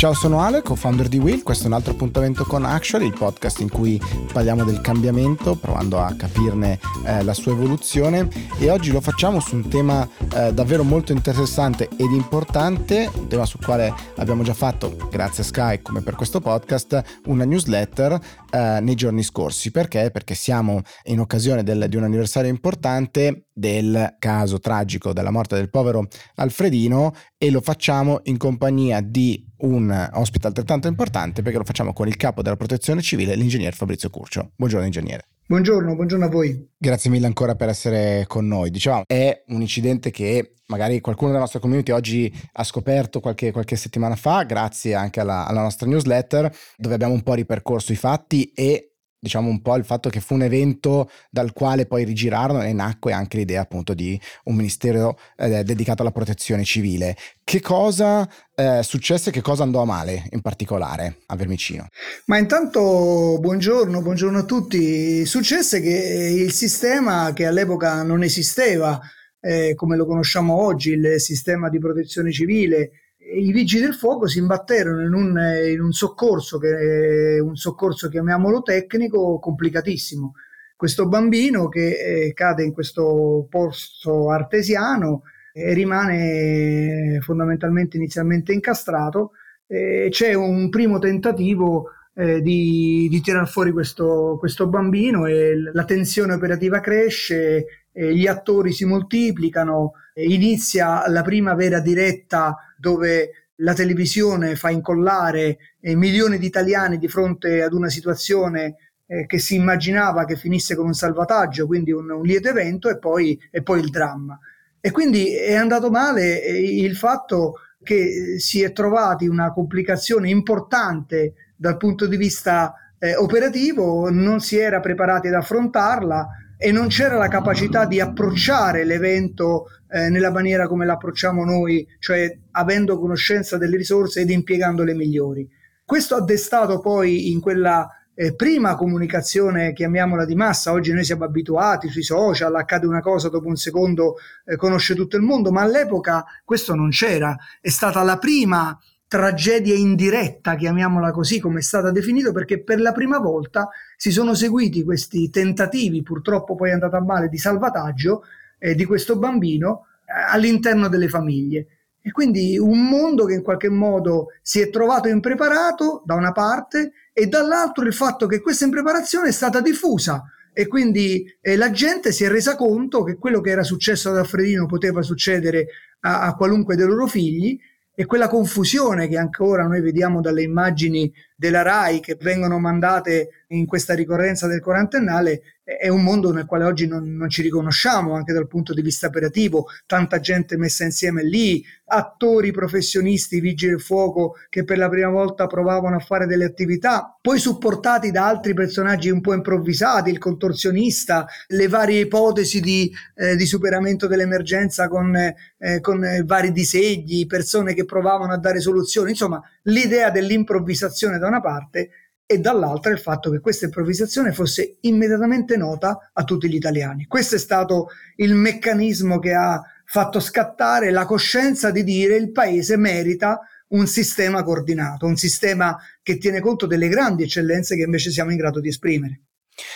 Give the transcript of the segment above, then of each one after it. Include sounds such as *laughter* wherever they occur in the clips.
Ciao, sono Ale, co-founder di Will. Questo è un altro appuntamento con Actually, il podcast in cui parliamo del cambiamento, provando a capirne eh, la sua evoluzione. E oggi lo facciamo su un tema eh, davvero molto interessante ed importante, un tema sul quale abbiamo già fatto, grazie a Sky, come per questo podcast, una newsletter eh, nei giorni scorsi. Perché? Perché siamo in occasione del, di un anniversario importante del caso tragico della morte del povero Alfredino e lo facciamo in compagnia di un ospite altrettanto importante perché lo facciamo con il capo della protezione civile, l'ingegner Fabrizio Curcio. Buongiorno ingegnere. Buongiorno, buongiorno a voi. Grazie mille ancora per essere con noi. Dicevamo, è un incidente che magari qualcuno della nostra community oggi ha scoperto qualche, qualche settimana fa, grazie anche alla, alla nostra newsletter, dove abbiamo un po' ripercorso i fatti e diciamo un po' il fatto che fu un evento dal quale poi rigirarono e nacque anche l'idea appunto di un ministero eh, dedicato alla protezione civile. Che cosa eh, successe, che cosa andò a male in particolare a Vermicino? Ma intanto buongiorno, buongiorno a tutti. Successe che il sistema che all'epoca non esisteva, eh, come lo conosciamo oggi, il sistema di protezione civile, i vigili del fuoco si imbatterono in un, in un soccorso, che, un soccorso chiamiamolo tecnico, complicatissimo. Questo bambino che eh, cade in questo posto artesiano e rimane fondamentalmente inizialmente incastrato. Eh, c'è un primo tentativo eh, di, di tirar fuori questo, questo, bambino e la tensione operativa cresce, gli attori si moltiplicano, inizia la prima vera diretta dove la televisione fa incollare eh, milioni di italiani di fronte ad una situazione eh, che si immaginava che finisse con un salvataggio, quindi un, un lieto evento e poi, e poi, il dramma. E quindi è andato male eh, il fatto che si è trovati una complicazione importante dal punto di vista eh, operativo, non si era preparati ad affrontarla e non c'era la capacità di approcciare l'evento eh, nella maniera come l'approcciamo noi, cioè avendo conoscenza delle risorse ed impiegandole migliori. Questo ha destato poi in quella eh, prima comunicazione, chiamiamola di massa, oggi noi siamo abituati sui social, accade una cosa, dopo un secondo eh, conosce tutto il mondo, ma all'epoca questo non c'era, è stata la prima tragedia indiretta, chiamiamola così come è stata definita, perché per la prima volta si sono seguiti questi tentativi, purtroppo poi è andata male, di salvataggio eh, di questo bambino eh, all'interno delle famiglie. E quindi un mondo che in qualche modo si è trovato impreparato da una parte e dall'altro il fatto che questa impreparazione è stata diffusa e quindi eh, la gente si è resa conto che quello che era successo ad Alfredino poteva succedere a, a qualunque dei loro figli e quella confusione che ancora noi vediamo dalle immagini della RAI che vengono mandate in questa ricorrenza del quarantennale è un mondo nel quale oggi non, non, ci riconosciamo anche dal punto di vista operativo, tanta gente messa insieme lì, attori professionisti, vigili del fuoco che per la prima volta provavano a fare delle attività, poi supportati da altri personaggi un po' improvvisati, il contorsionista, le varie ipotesi di, eh, di superamento dell'emergenza con, eh, con eh, vari disegni, persone che provavano a dare soluzioni, insomma l'idea dell'improvvisazione da una parte e dall'altra il fatto che questa improvvisazione fosse immediatamente nota a tutti gli italiani. Questo è stato il meccanismo che ha fatto scattare la coscienza di dire il paese merita un sistema coordinato, un sistema che tiene conto delle grandi eccellenze che invece siamo in grado di esprimere.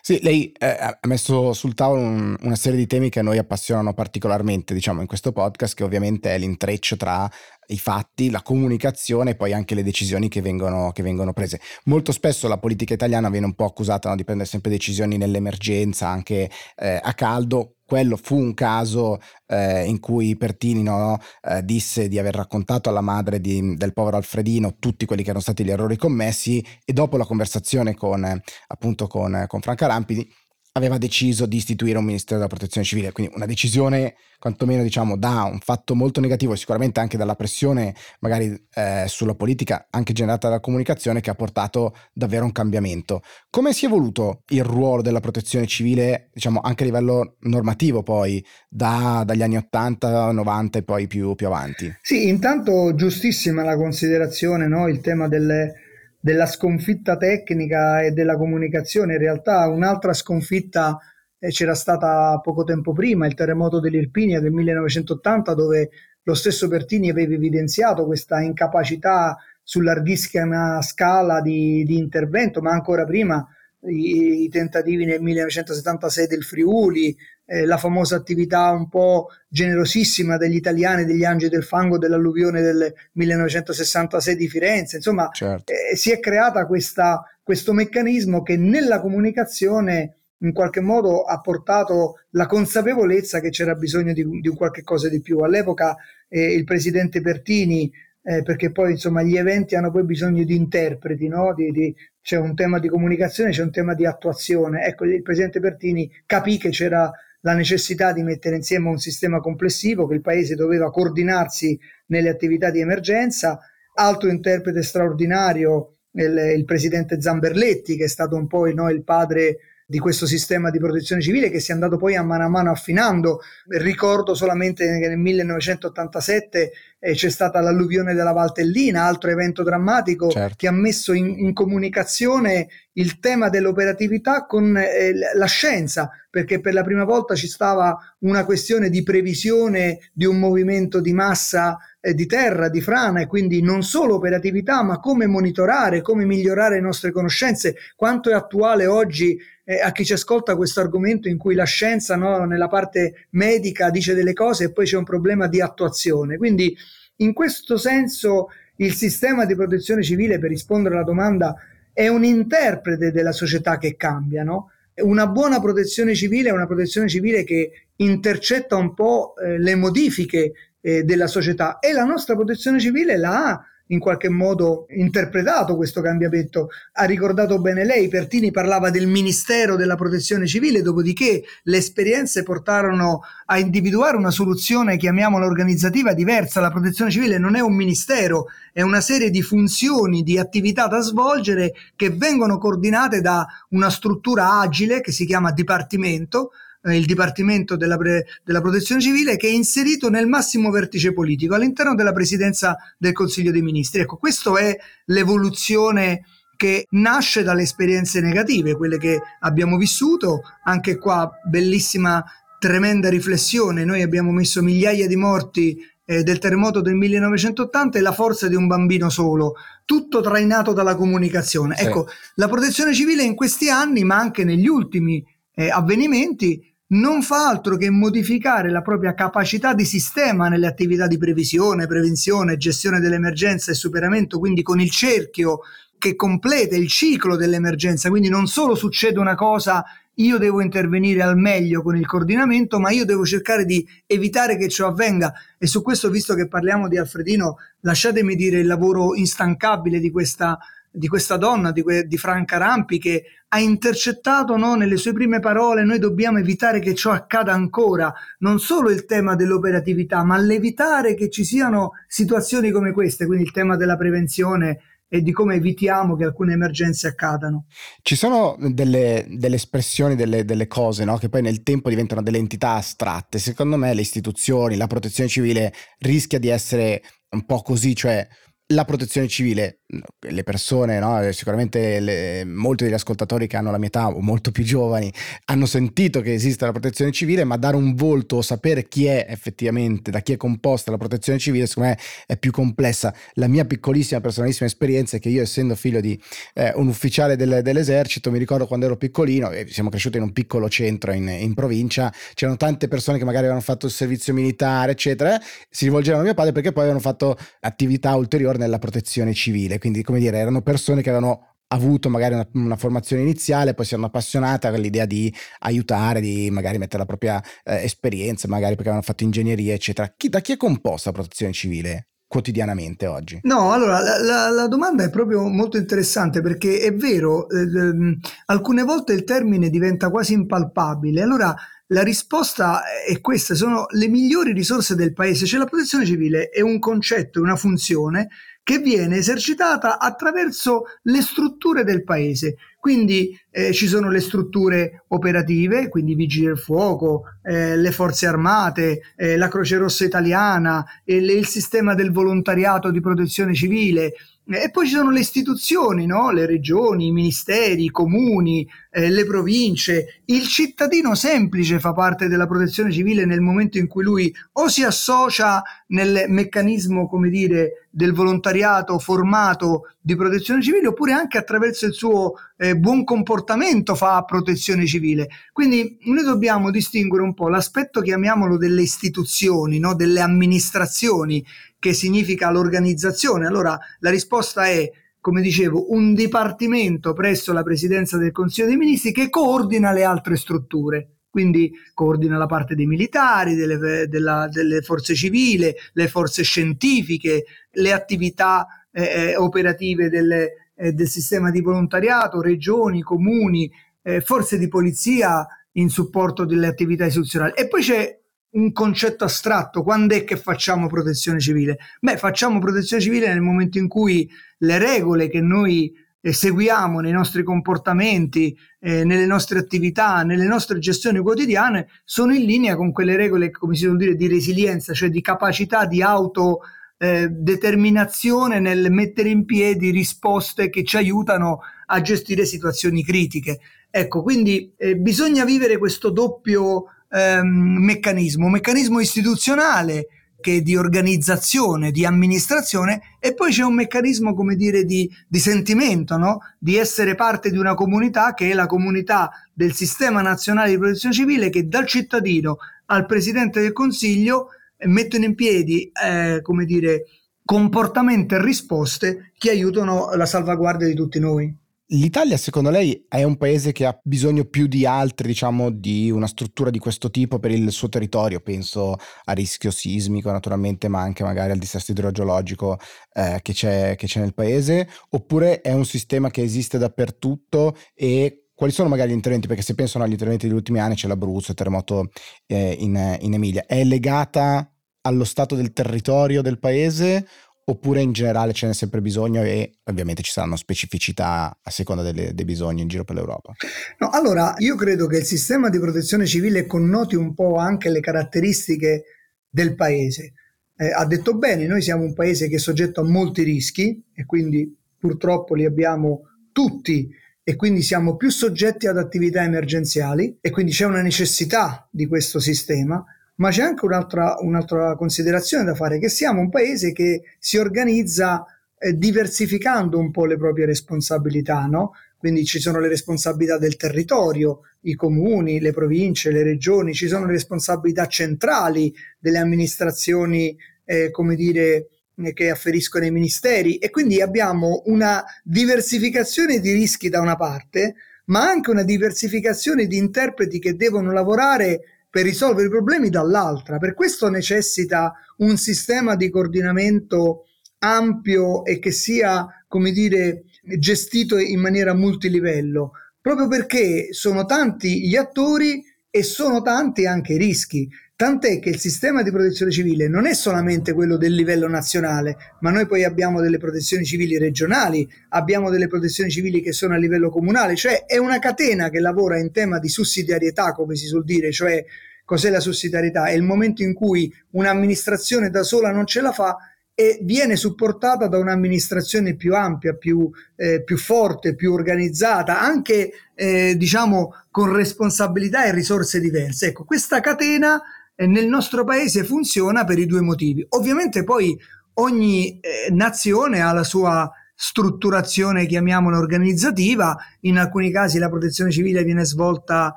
Sì, lei eh, ha messo sul tavolo un, una serie di temi che a noi appassionano particolarmente, diciamo, in questo podcast, che ovviamente è l'intreccio tra i fatti, la comunicazione e poi anche le decisioni che vengono, che vengono, prese. Molto spesso la politica italiana viene un po' accusata no, di prendere sempre decisioni nell'emergenza, anche eh, a caldo. Quello fu un caso eh, in cui Pertini no, eh, disse di aver raccontato alla madre di, del povero Alfredino tutti quelli che erano stati gli errori commessi e dopo la conversazione con, appunto con, con Franca Rampidi aveva deciso di istituire un Ministero della Protezione Civile, quindi una decisione quantomeno diciamo da un fatto molto negativo e sicuramente anche dalla pressione magari eh, sulla politica anche generata dalla comunicazione che ha portato davvero un cambiamento. Come si è evoluto il ruolo della protezione civile diciamo anche a livello normativo poi da, dagli anni 80, 90 e poi più, più avanti? Sì, intanto giustissima la considerazione, no? il tema delle della sconfitta tecnica e della comunicazione. In realtà un'altra sconfitta eh, c'era stata poco tempo prima, il terremoto dell'Irpinia del 1980, dove lo stesso Pertini aveva evidenziato questa incapacità su larghissima scala di, di intervento, ma ancora prima i, i, tentativi nel 1976 del Friuli, eh, la famosa attività un po' generosissima degli italiani degli Angeli del Fango dell'alluvione del 1966 di Firenze, insomma certo. eh, si è creata questa, questo meccanismo che nella comunicazione in qualche modo ha portato la consapevolezza che c'era bisogno di, di un qualche cosa di più. All'epoca eh, il presidente Pertini, eh, perché poi insomma gli eventi hanno poi bisogno di interpreti, no? di, di, c'è un tema di comunicazione, c'è un tema di attuazione. Ecco, il presidente Pertini capì che c'era la necessità di mettere insieme un sistema complessivo, che il paese doveva coordinarsi nelle attività di emergenza. Altro interprete straordinario, il, il presidente Zamberletti, che è stato un po' no, il padre di questo sistema di protezione civile che si è andato poi a mano a mano affinando. Ricordo solamente che nel 1987 eh, c'è stata l'alluvione della Valtellina, altro evento drammatico certo. che ha messo in, in, comunicazione il tema dell'operatività con eh, la scienza, perché per la prima volta ci stava una questione di previsione di un movimento di massa eh, di terra, di frana e quindi non solo operatività, ma come monitorare, come migliorare le nostre conoscenze, quanto è attuale oggi eh, a chi ci ascolta questo argomento in cui la scienza no, nella parte medica dice delle cose e poi c'è un problema di attuazione. Quindi in questo senso il sistema di protezione civile, per rispondere alla domanda, è un interprete della società che cambia, no? Una buona protezione civile è una protezione civile che intercetta un po' eh, le modifiche eh, della società e la nostra protezione civile la ha in qualche modo interpretato questo cambiamento. Ha ricordato bene lei, Pertini parlava del Ministero della Protezione Civile, dopodiché le esperienze portarono a individuare una soluzione, chiamiamola organizzativa, diversa. La protezione civile non è un ministero, è una serie di funzioni, di attività da svolgere che vengono coordinate da una struttura agile che si chiama Dipartimento, eh, il Dipartimento della, pre, della, Protezione Civile che è inserito nel massimo vertice politico all'interno della Presidenza del Consiglio dei Ministri. Ecco, questa è l'evoluzione che nasce dalle esperienze negative, quelle che abbiamo vissuto, anche qua bellissima, tremenda riflessione, noi abbiamo messo migliaia di morti eh, del terremoto del 1980 e la forza di un bambino solo, tutto trainato dalla comunicazione. Sì. Ecco, la protezione civile in questi anni, ma anche negli ultimi eh, avvenimenti, non fa altro che modificare la propria capacità di sistema nelle attività di previsione, prevenzione, gestione dell'emergenza e superamento, quindi con il cerchio che completa il ciclo dell'emergenza, quindi non solo succede una cosa, io devo intervenire al meglio con il coordinamento, ma io devo cercare di evitare che ciò avvenga. E su questo, visto che parliamo di Alfredino, lasciatemi dire il lavoro instancabile di questa di questa donna, di, que- di Franca Rampi, che ha intercettato no, nelle sue prime parole, noi dobbiamo evitare che ciò accada ancora, non solo il tema dell'operatività, ma l'evitare che ci siano situazioni come queste, quindi il tema della prevenzione e di come evitiamo che alcune emergenze accadano. Ci sono delle, delle espressioni, delle, delle cose no? che poi nel tempo diventano delle entità astratte. Secondo me le istituzioni, la protezione civile rischia di essere un po' così, cioè la protezione civile, le persone, no? sicuramente le, molti degli ascoltatori che hanno la mia età o molto più giovani hanno sentito che esiste la protezione civile, ma dare un volto o sapere chi è effettivamente, da chi è composta la protezione civile, secondo me è più complessa. La mia piccolissima, personalissima esperienza è che io, essendo figlio di eh, un ufficiale del, dell'esercito, mi ricordo quando ero piccolino, e siamo cresciuti in un piccolo centro in, in provincia, c'erano tante persone che magari avevano fatto il servizio militare, eccetera, si rivolgevano a mio padre perché poi avevano fatto attività ulteriori nella protezione civile. Quindi, come dire, erano persone che avevano avuto magari una, una, formazione iniziale, poi si erano appassionate all'idea di aiutare, di magari mettere la propria eh, esperienza, magari perché avevano fatto ingegneria, eccetera. Chi, da chi è composta la protezione civile? quotidianamente oggi? No, allora la, la, la, domanda è proprio molto interessante perché è vero, eh, ehm, alcune volte il termine diventa quasi impalpabile. Allora la risposta è questa, sono le migliori risorse del paese, cioè la protezione civile è un concetto, una funzione che viene esercitata attraverso le strutture del paese. Quindi eh, ci sono le strutture operative, quindi i vigili del fuoco, eh, le forze armate, eh, la Croce Rossa italiana, il sistema del volontariato di protezione civile, e poi ci sono le istituzioni, no? le regioni, i ministeri, i comuni, eh, le province. Il cittadino semplice fa parte della protezione civile nel momento in cui lui o si associa nel meccanismo, come dire, del volontariato formato di protezione civile, oppure anche attraverso il suo eh, buon comportamento fa protezione civile. Quindi noi dobbiamo distinguere un po' l'aspetto, chiamiamolo, delle istituzioni, no? delle amministrazioni che significa l'organizzazione? Allora la risposta è, come dicevo, un dipartimento presso la Presidenza del Consiglio dei Ministri che coordina le altre strutture quindi coordina la parte dei militari, delle, della, delle forze civili, le forze scientifiche, le attività eh, eh, operative delle, eh, del sistema di volontariato, regioni, comuni, eh, forze di polizia in supporto delle attività istituzionali. E poi c'è un concetto astratto, quando è che facciamo protezione civile? Beh, facciamo protezione civile nel momento in cui le regole che noi eh, seguiamo nei nostri comportamenti, eh, nelle nostre attività, nelle nostre gestioni quotidiane, sono in linea con quelle regole, come si vuol dire, di resilienza, cioè di capacità di auto eh, determinazione nel mettere in piedi risposte che ci aiutano a gestire situazioni critiche. Ecco, quindi eh, bisogna vivere questo doppio ehm, meccanismo, meccanismo istituzionale che di organizzazione, di amministrazione e poi c'è un meccanismo, come dire, di, di sentimento, no? di essere parte di una comunità che è la comunità del sistema nazionale di protezione civile che dal cittadino al presidente del consiglio mettono in piedi, eh, come dire, comportamenti e risposte che aiutano la salvaguardia di tutti noi. L'Italia, secondo lei, è un paese che ha bisogno più di altri, diciamo, di una struttura di questo tipo per il suo territorio? Penso a rischio sismico, naturalmente, ma anche magari al dissesto idrogeologico eh, che, c'è, che c'è nel paese? Oppure è un sistema che esiste dappertutto e quali sono magari gli interventi? Perché se pensano agli interventi degli ultimi anni c'è l'Abruzzo, il terremoto eh, in, in Emilia. È legata allo stato del territorio del paese oppure in generale ce n'è sempre bisogno e ovviamente ci saranno specificità a seconda delle, dei bisogni in giro per l'Europa? No, allora io credo che il sistema di protezione civile connoti un po' anche le caratteristiche del paese. Eh, ha detto bene, noi siamo un paese che è soggetto a molti rischi e quindi purtroppo li abbiamo tutti e quindi siamo più soggetti ad attività emergenziali e quindi c'è una necessità di questo sistema ma c'è anche un'altra, un'altra considerazione da fare, che siamo un paese che si organizza eh, diversificando un po' le proprie responsabilità, no? Quindi ci sono le responsabilità del territorio, i comuni, le province, le regioni, ci sono le responsabilità centrali delle amministrazioni, eh, come dire, che afferiscono ai ministeri e quindi abbiamo una diversificazione di rischi da una parte, ma anche una diversificazione di interpreti che devono lavorare per risolvere i problemi dall'altra. Per questo necessita un sistema di coordinamento ampio e che sia, come dire, gestito in maniera multilivello, proprio perché sono tanti gli attori e sono tanti anche i rischi. Tant'è che il sistema di protezione civile non è solamente quello del livello nazionale, ma noi poi abbiamo delle protezioni civili regionali, abbiamo delle protezioni civili che sono a livello comunale, cioè è una catena che lavora in tema di sussidiarietà, come si suol dire, cioè cos'è la sussidiarietà? È il momento in cui un'amministrazione da sola non ce la fa e viene supportata da un'amministrazione più ampia, più, eh, più forte, più organizzata, anche eh, diciamo con responsabilità e risorse diverse. Ecco, questa catena nel nostro paese funziona per i due motivi. Ovviamente poi ogni eh, nazione ha la sua strutturazione, chiamiamola organizzativa, in alcuni casi la protezione civile viene svolta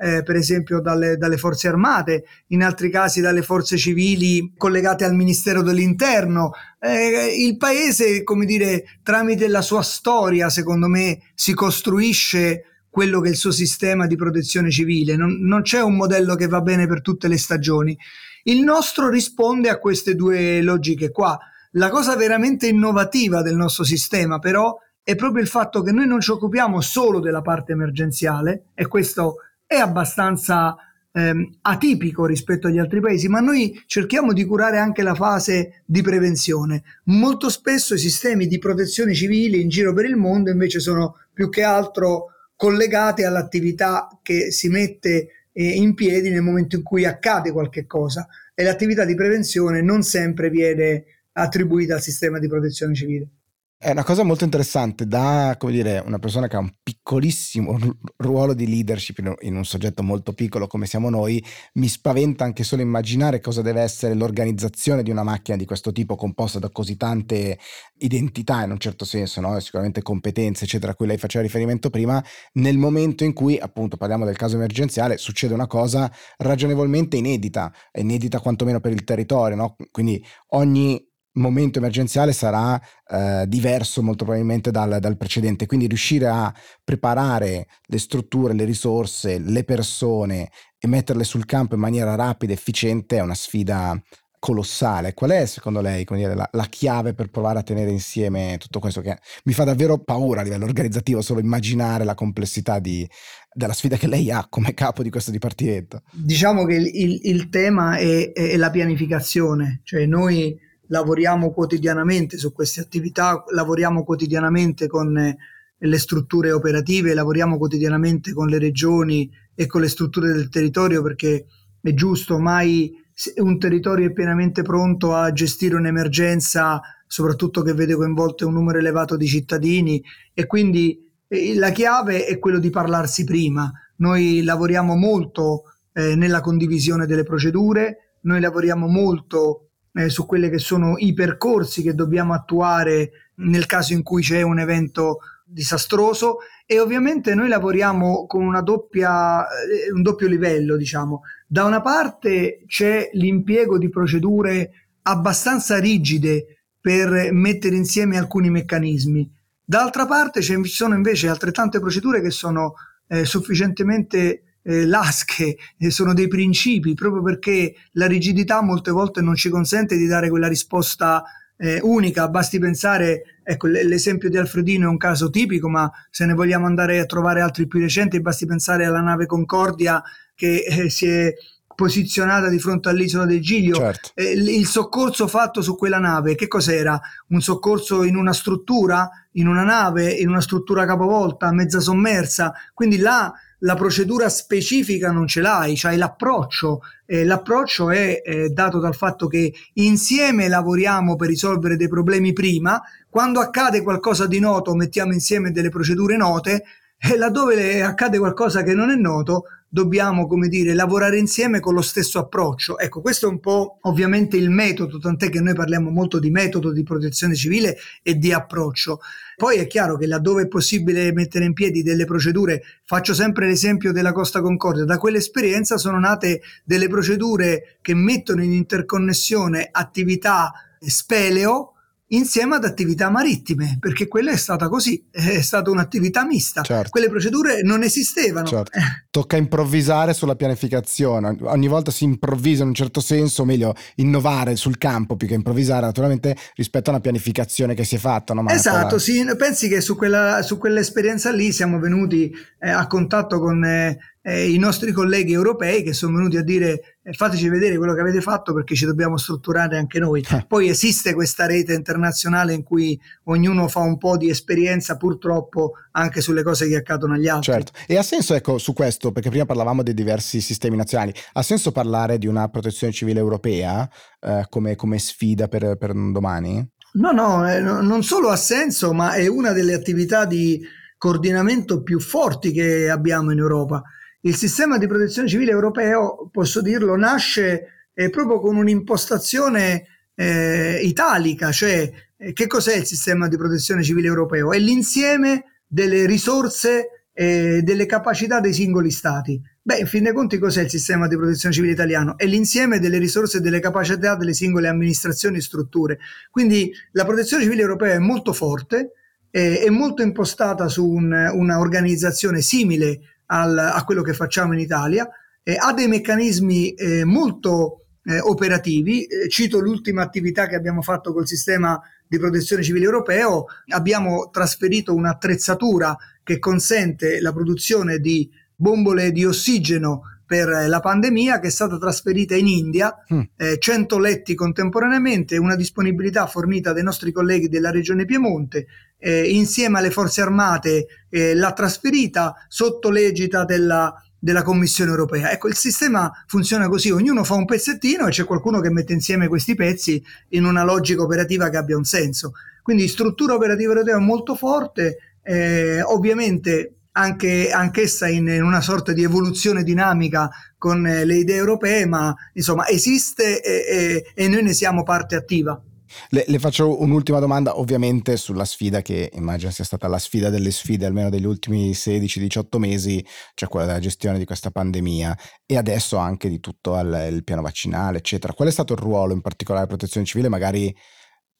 eh, per esempio dalle, dalle, forze armate, in altri casi dalle forze civili collegate al Ministero dell'Interno. Eh, il paese, come dire, tramite la sua storia, secondo me, si costruisce quello che è il suo sistema di protezione civile. Non, non c'è un modello che va bene per tutte le stagioni. Il nostro risponde a queste due logiche qua. La cosa veramente innovativa del nostro sistema, però, è proprio il fatto che noi non ci occupiamo solo della parte emergenziale, e questo è abbastanza ehm, atipico rispetto agli altri paesi, ma noi cerchiamo di curare anche la fase di prevenzione. Molto spesso i sistemi di protezione civile in giro per il mondo invece sono più che altro collegate all'attività che si mette eh, in piedi nel momento in cui accade qualche cosa e l'attività di prevenzione non sempre viene attribuita al sistema di protezione civile. È una cosa molto interessante da, come dire, una persona che ha un piccolissimo ruolo di leadership in un soggetto molto piccolo come siamo noi, mi spaventa anche solo immaginare cosa deve essere l'organizzazione di una macchina di questo tipo composta da così tante identità in un certo senso, no? sicuramente competenze, eccetera, a cui lei faceva riferimento prima, nel momento in cui, appunto, parliamo del caso emergenziale, succede una cosa ragionevolmente inedita, inedita quantomeno per il territorio, no? quindi ogni momento emergenziale sarà eh, diverso molto probabilmente dal, dal, precedente, quindi riuscire a preparare le strutture, le risorse, le persone e metterle sul campo in maniera rapida e efficiente è una sfida colossale. Qual è secondo lei dire, la, la, chiave per provare a tenere insieme tutto questo che mi fa davvero paura a livello organizzativo solo immaginare la complessità di, della sfida che lei ha come capo di questo dipartimento? Diciamo che il, il, il tema è, è la pianificazione, cioè noi lavoriamo quotidianamente su queste attività, lavoriamo quotidianamente con eh, le strutture operative, lavoriamo quotidianamente con le regioni e con le strutture del territorio perché è giusto, mai un territorio è pienamente pronto a gestire un'emergenza, soprattutto che vede coinvolte un numero elevato di cittadini e quindi eh, la chiave è quello di parlarsi prima. Noi lavoriamo molto eh, nella condivisione delle procedure, noi lavoriamo molto eh, su quelli che sono i percorsi che dobbiamo attuare nel caso in cui c'è un evento disastroso e ovviamente noi lavoriamo con una doppia, eh, un doppio livello, diciamo. Da una parte c'è l'impiego di procedure abbastanza rigide per mettere insieme alcuni meccanismi. D'altra parte ci sono invece altrettante procedure che sono eh, sufficientemente eh, lasche, eh, sono dei principi, proprio perché la rigidità molte volte non ci consente di dare quella risposta eh, unica, basti pensare, ecco l'esempio di Alfredino è un caso tipico, ma se ne vogliamo andare a trovare altri più recenti, basti pensare alla nave Concordia che eh, si è posizionata di fronte all'isola del Giglio. Certo. Eh, il soccorso fatto su quella nave, che cos'era? Un soccorso in una struttura, in una nave, in una struttura capovolta, mezza sommersa. Quindi là la procedura specifica non ce l'hai, c'hai l'approccio. Eh, l'approccio è eh, dato dal fatto che insieme lavoriamo per risolvere dei problemi prima, quando accade qualcosa di noto mettiamo insieme delle procedure note e laddove accade qualcosa che non è noto dobbiamo, come dire, lavorare insieme con lo stesso approccio. Ecco, questo è un po' ovviamente il metodo, tant'è che noi parliamo molto di metodo di protezione civile e di approccio. Poi è chiaro che laddove è possibile mettere in piedi delle procedure, faccio sempre l'esempio della Costa Concordia, da quell'esperienza sono nate delle procedure che mettono in interconnessione attività speleo insieme ad attività marittime, perché quella è stata così, è stata un'attività mista. Certo. Quelle procedure non esistevano. Certo. Tocca improvvisare sulla pianificazione, ogni volta si improvvisa in un certo senso, o meglio, innovare sul campo più che improvvisare, naturalmente rispetto a una pianificazione che si è fatta. No? esatto, sì, pensi che su, quella, su quell'esperienza lì siamo venuti eh, a contatto con eh, eh, i nostri colleghi europei che sono venuti a dire eh, fateci vedere quello che avete fatto perché ci dobbiamo strutturare anche noi. Eh. Poi esiste questa rete internazionale in cui ognuno fa un po' di esperienza purtroppo anche sulle cose che accadono agli altri. Certo, e ha senso ecco su questo, perché prima parlavamo dei diversi sistemi nazionali, ha senso parlare di una protezione civile europea eh, come, come, sfida per, per domani? No, no, eh, non solo ha senso, ma è una delle attività di coordinamento più forti che abbiamo in Europa il sistema di protezione civile europeo, posso dirlo, nasce eh, proprio con un'impostazione eh, italica, cioè eh, che cos'è il sistema di protezione civile europeo? È l'insieme delle risorse e delle capacità dei singoli stati. Beh, in fin dei conti cos'è il sistema di protezione civile italiano? È l'insieme delle risorse e delle capacità delle singole amministrazioni e strutture. Quindi la protezione civile europea è molto forte, è molto impostata su un, una simile al, a quello che facciamo in Italia, eh, ha dei meccanismi eh, molto eh, operativi. Eh, cito l'ultima attività che abbiamo fatto col sistema di protezione civile europeo, abbiamo trasferito un'attrezzatura che consente la produzione di bombole di ossigeno per la pandemia che è stata trasferita in India, mm. eh, 100 letti contemporaneamente, una disponibilità fornita dai nostri colleghi della regione Piemonte, eh, insieme alle forze armate eh, l'ha trasferita sotto l'egita della, della Commissione europea. Ecco, il sistema funziona così, ognuno fa un pezzettino e c'è qualcuno che mette insieme questi pezzi in una logica operativa che abbia un senso. Quindi struttura operativa europea molto forte, eh, ovviamente anche, anch'essa in, in, una sorta di evoluzione dinamica con eh, le idee europee, ma insomma esiste e, e, e noi ne siamo parte attiva. Le, le, faccio un'ultima domanda, ovviamente sulla sfida che immagino sia stata la sfida delle sfide, almeno degli ultimi 16-18 mesi, cioè quella della gestione di questa pandemia e adesso anche di tutto il, il piano vaccinale, eccetera. Qual è stato il ruolo in particolare della protezione civile, magari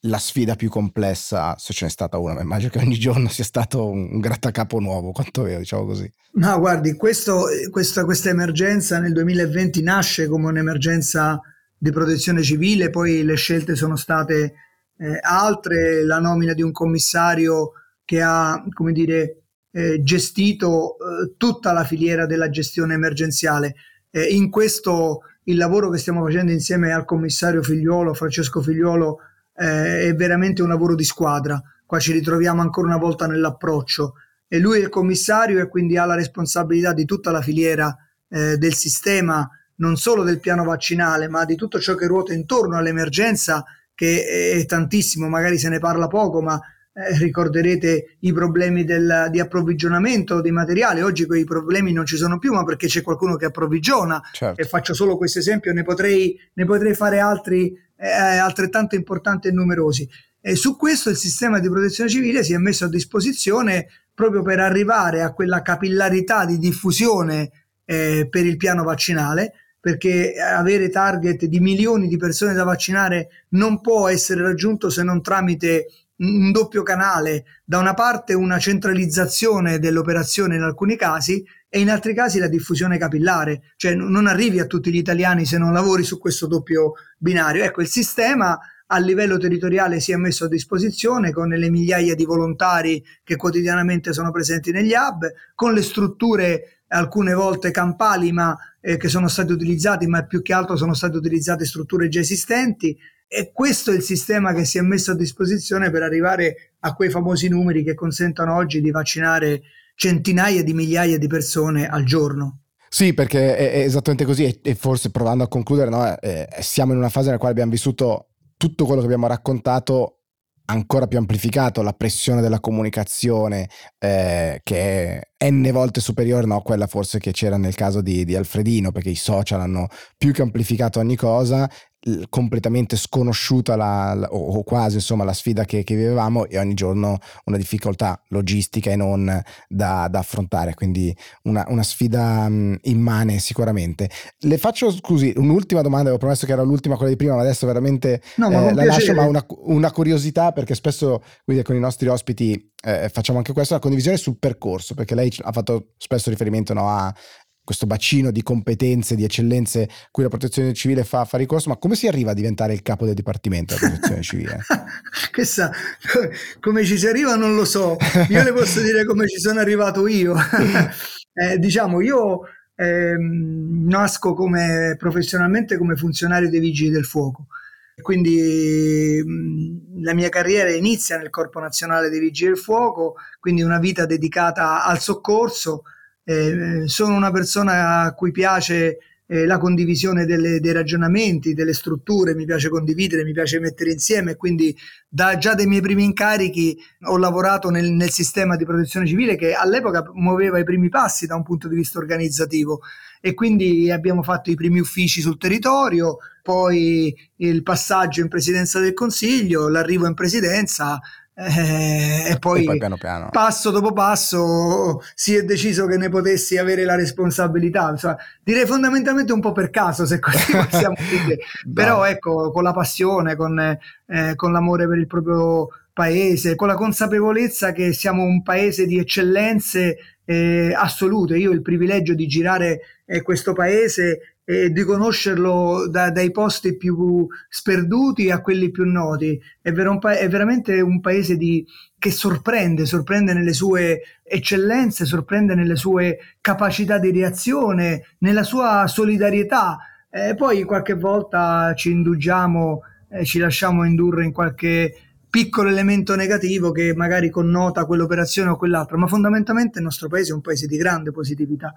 la sfida più complessa, se ce n'è stata una, ma immagino che ogni giorno sia stato un, grattacapo nuovo, quanto vero, diciamo così. No, guardi, questo, questa, questa emergenza nel 2020 nasce come un'emergenza di protezione civile, poi le scelte sono state eh, altre, la nomina di un commissario che ha, come dire, eh, gestito eh, tutta la filiera della gestione emergenziale. Eh, in questo il lavoro che stiamo facendo insieme al commissario Figliuolo, Francesco Figliuolo, eh, è veramente un lavoro di squadra. Qua ci ritroviamo ancora una volta nell'approccio. E lui è il commissario e quindi ha la responsabilità di tutta la filiera eh, del sistema non solo del piano vaccinale, ma di tutto ciò che ruota intorno all'emergenza, che è tantissimo, magari se ne parla poco, ma eh, ricorderete i problemi del, di approvvigionamento dei materiali. Oggi quei problemi non ci sono più, ma perché c'è qualcuno che approvvigiona. Certo. E faccio solo questo esempio, ne potrei, ne potrei fare altri eh, altrettanto importanti e numerosi. E su questo il sistema di protezione civile si è messo a disposizione proprio per arrivare a quella capillarità di diffusione eh, per il piano vaccinale perché avere target di milioni di persone da vaccinare non può essere raggiunto se non tramite un doppio canale, da una parte una centralizzazione dell'operazione in alcuni casi e in altri casi la diffusione capillare, cioè non arrivi a tutti gli italiani se non lavori su questo doppio binario. Ecco, il sistema a livello territoriale si è messo a disposizione con le migliaia di volontari che quotidianamente sono presenti negli hub, con le strutture alcune volte campali ma eh, che sono state utilizzate, ma più che altro sono state utilizzate strutture già esistenti e questo è il sistema che si è messo a disposizione per arrivare a quei famosi numeri che consentono oggi di vaccinare centinaia di migliaia di persone al giorno. Sì, perché è, esattamente così e, forse provando a concludere, no, eh, siamo in una fase nella quale abbiamo vissuto tutto quello che abbiamo raccontato ancora più amplificato la pressione della comunicazione eh, che è n volte superiore no, a quella forse che c'era nel caso di, di Alfredino perché i social hanno più che amplificato ogni cosa completamente sconosciuta la, la, o, quasi insomma la sfida che, che, vivevamo e ogni giorno una difficoltà logistica e non da, da affrontare. Quindi una, una sfida mh, immane sicuramente. Le faccio scusi un'ultima domanda avevo promesso che era l'ultima quella di prima ma adesso veramente no, ma eh, la lascio ma una, una, curiosità perché spesso quindi, con i nostri ospiti eh, facciamo anche questo, una condivisione sul percorso, perché lei ha fatto spesso riferimento no, a questo bacino di competenze, di eccellenze cui la protezione civile fa, fa ricorso, ma come si arriva a diventare il capo del dipartimento della protezione civile? *laughs* Questa, *laughs* come ci si arriva non lo so, io le posso dire come ci sono arrivato io. *laughs* eh, diciamo, io eh, nasco come, professionalmente come funzionario dei vigili del fuoco. Quindi mh, la mia carriera inizia nel Corpo Nazionale dei Vigili del Fuoco, quindi una vita dedicata al soccorso, eh, sono una persona a cui piace eh, la condivisione delle, dei ragionamenti, delle strutture, mi piace condividere, mi piace mettere insieme, quindi da già dai miei primi incarichi ho lavorato nel, nel sistema di protezione civile che all'epoca muoveva i primi passi da un punto di vista organizzativo. E quindi abbiamo fatto i primi uffici sul territorio, poi il passaggio in presidenza del Consiglio, l'arrivo in presidenza eh, e, poi, e poi piano piano. passo dopo passo si è deciso che ne potessi avere la responsabilità. Insomma, direi fondamentalmente un po' per caso, se così *laughs* possiamo dire. Però ecco, con la passione, con, eh, con l'amore per il proprio paese, con la consapevolezza che siamo un paese di eccellenze eh, assolute. Io ho il privilegio di girare eh, questo paese e di conoscerlo da, dai posti più sperduti a quelli più noti. È, ver- un pa- è veramente un paese di, che sorprende, sorprende nelle sue eccellenze, sorprende nelle sue capacità di reazione, nella sua solidarietà. Eh, poi qualche volta ci indugiamo, eh, ci lasciamo indurre in qualche piccolo elemento negativo che magari connota quell'operazione o quell'altra, ma fondamentalmente il nostro paese è un paese di grande positività.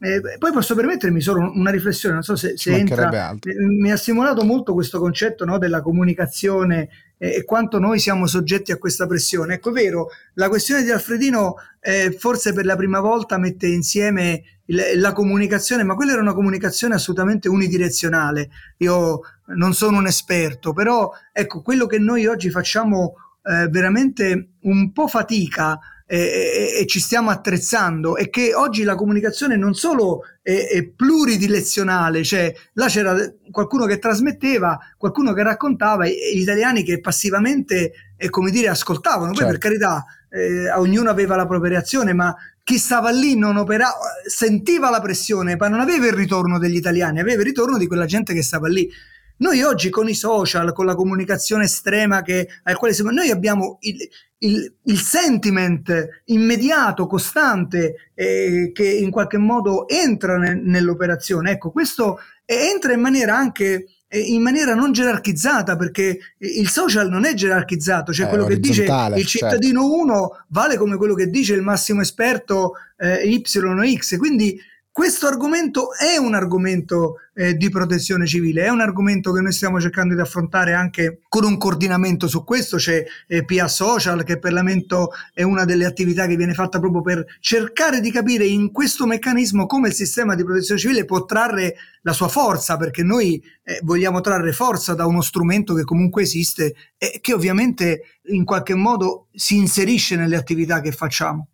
Eh, poi posso permettermi solo una riflessione, non so se, se entra, eh, mi ha stimolato molto questo concetto no, della comunicazione eh, e quanto noi siamo soggetti a questa pressione. Ecco, è vero, la questione di Alfredino eh, forse per la prima volta mette insieme il, la comunicazione, ma quella era una comunicazione assolutamente unidirezionale. Io non sono un esperto, però ecco, quello che noi oggi facciamo eh, veramente un po' fatica e, e, ci stiamo attrezzando e che oggi la comunicazione non solo è, è, pluridilezionale, cioè là c'era qualcuno che trasmetteva, qualcuno che raccontava e gli italiani che passivamente e come dire ascoltavano, poi per certo. carità eh, ognuno aveva la propria reazione, ma chi stava lì non operava, sentiva la pressione, ma non aveva il ritorno degli italiani, aveva il ritorno di quella gente che stava lì. Noi oggi con i social, con la comunicazione estrema che, al quale siamo, noi abbiamo il, il, il sentiment immediato, costante, eh, che in qualche modo entra ne, nell'operazione. Ecco, questo entra in maniera anche in maniera non gerarchizzata perché il social non è gerarchizzato cioè è quello che dice il certo. cittadino 1 certo. vale come quello che dice il massimo esperto eh, Y o X quindi questo argomento è un argomento eh, di protezione civile, è un argomento che noi stiamo cercando di affrontare anche con un coordinamento su questo, c'è eh, PIA Social che per lamento è una delle attività che viene fatta proprio per cercare di capire in questo meccanismo come il sistema di protezione civile può trarre la sua forza, perché noi eh, vogliamo trarre forza da uno strumento che comunque esiste e che ovviamente in qualche modo si inserisce nelle attività che facciamo.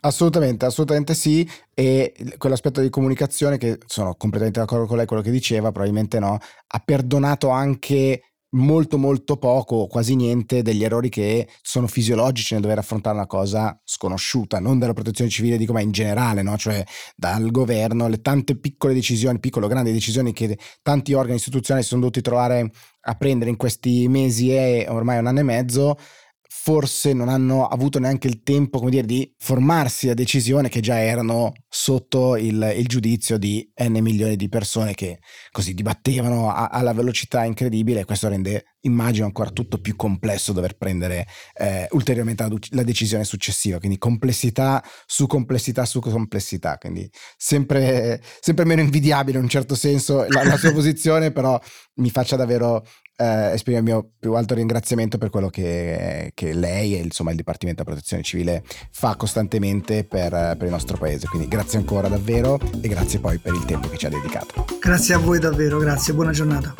Assolutamente, assolutamente sì. E quell'aspetto di comunicazione, che sono completamente d'accordo con lei, quello che diceva, probabilmente no, ha perdonato anche molto molto poco, quasi niente, degli errori che sono fisiologici nel dover affrontare una cosa sconosciuta, non dalla protezione civile, dico, ma in generale, no? cioè dal governo, le tante piccole decisioni, piccole o grandi decisioni che tanti organi istituzionali si sono dovuti trovare a prendere in questi mesi e ormai un anno e mezzo forse non hanno avuto neanche il tempo come dire, di formarsi a decisione che già erano sotto il, il, giudizio di n milioni di persone che così dibattevano a, alla velocità incredibile. E questo rende immagino ancora tutto più complesso dover prendere eh, ulteriormente la, la, decisione successiva. Quindi complessità su complessità su complessità. Quindi sempre, sempre meno invidiabile in un certo senso la, la sua *laughs* posizione però mi faccia davvero eh, esprimo il mio più alto ringraziamento per quello che, che lei e insomma, il Dipartimento della Protezione Civile fa costantemente per, per il nostro paese. Quindi grazie ancora davvero e grazie poi per il tempo che ci ha dedicato. Grazie a voi davvero, grazie, buona giornata.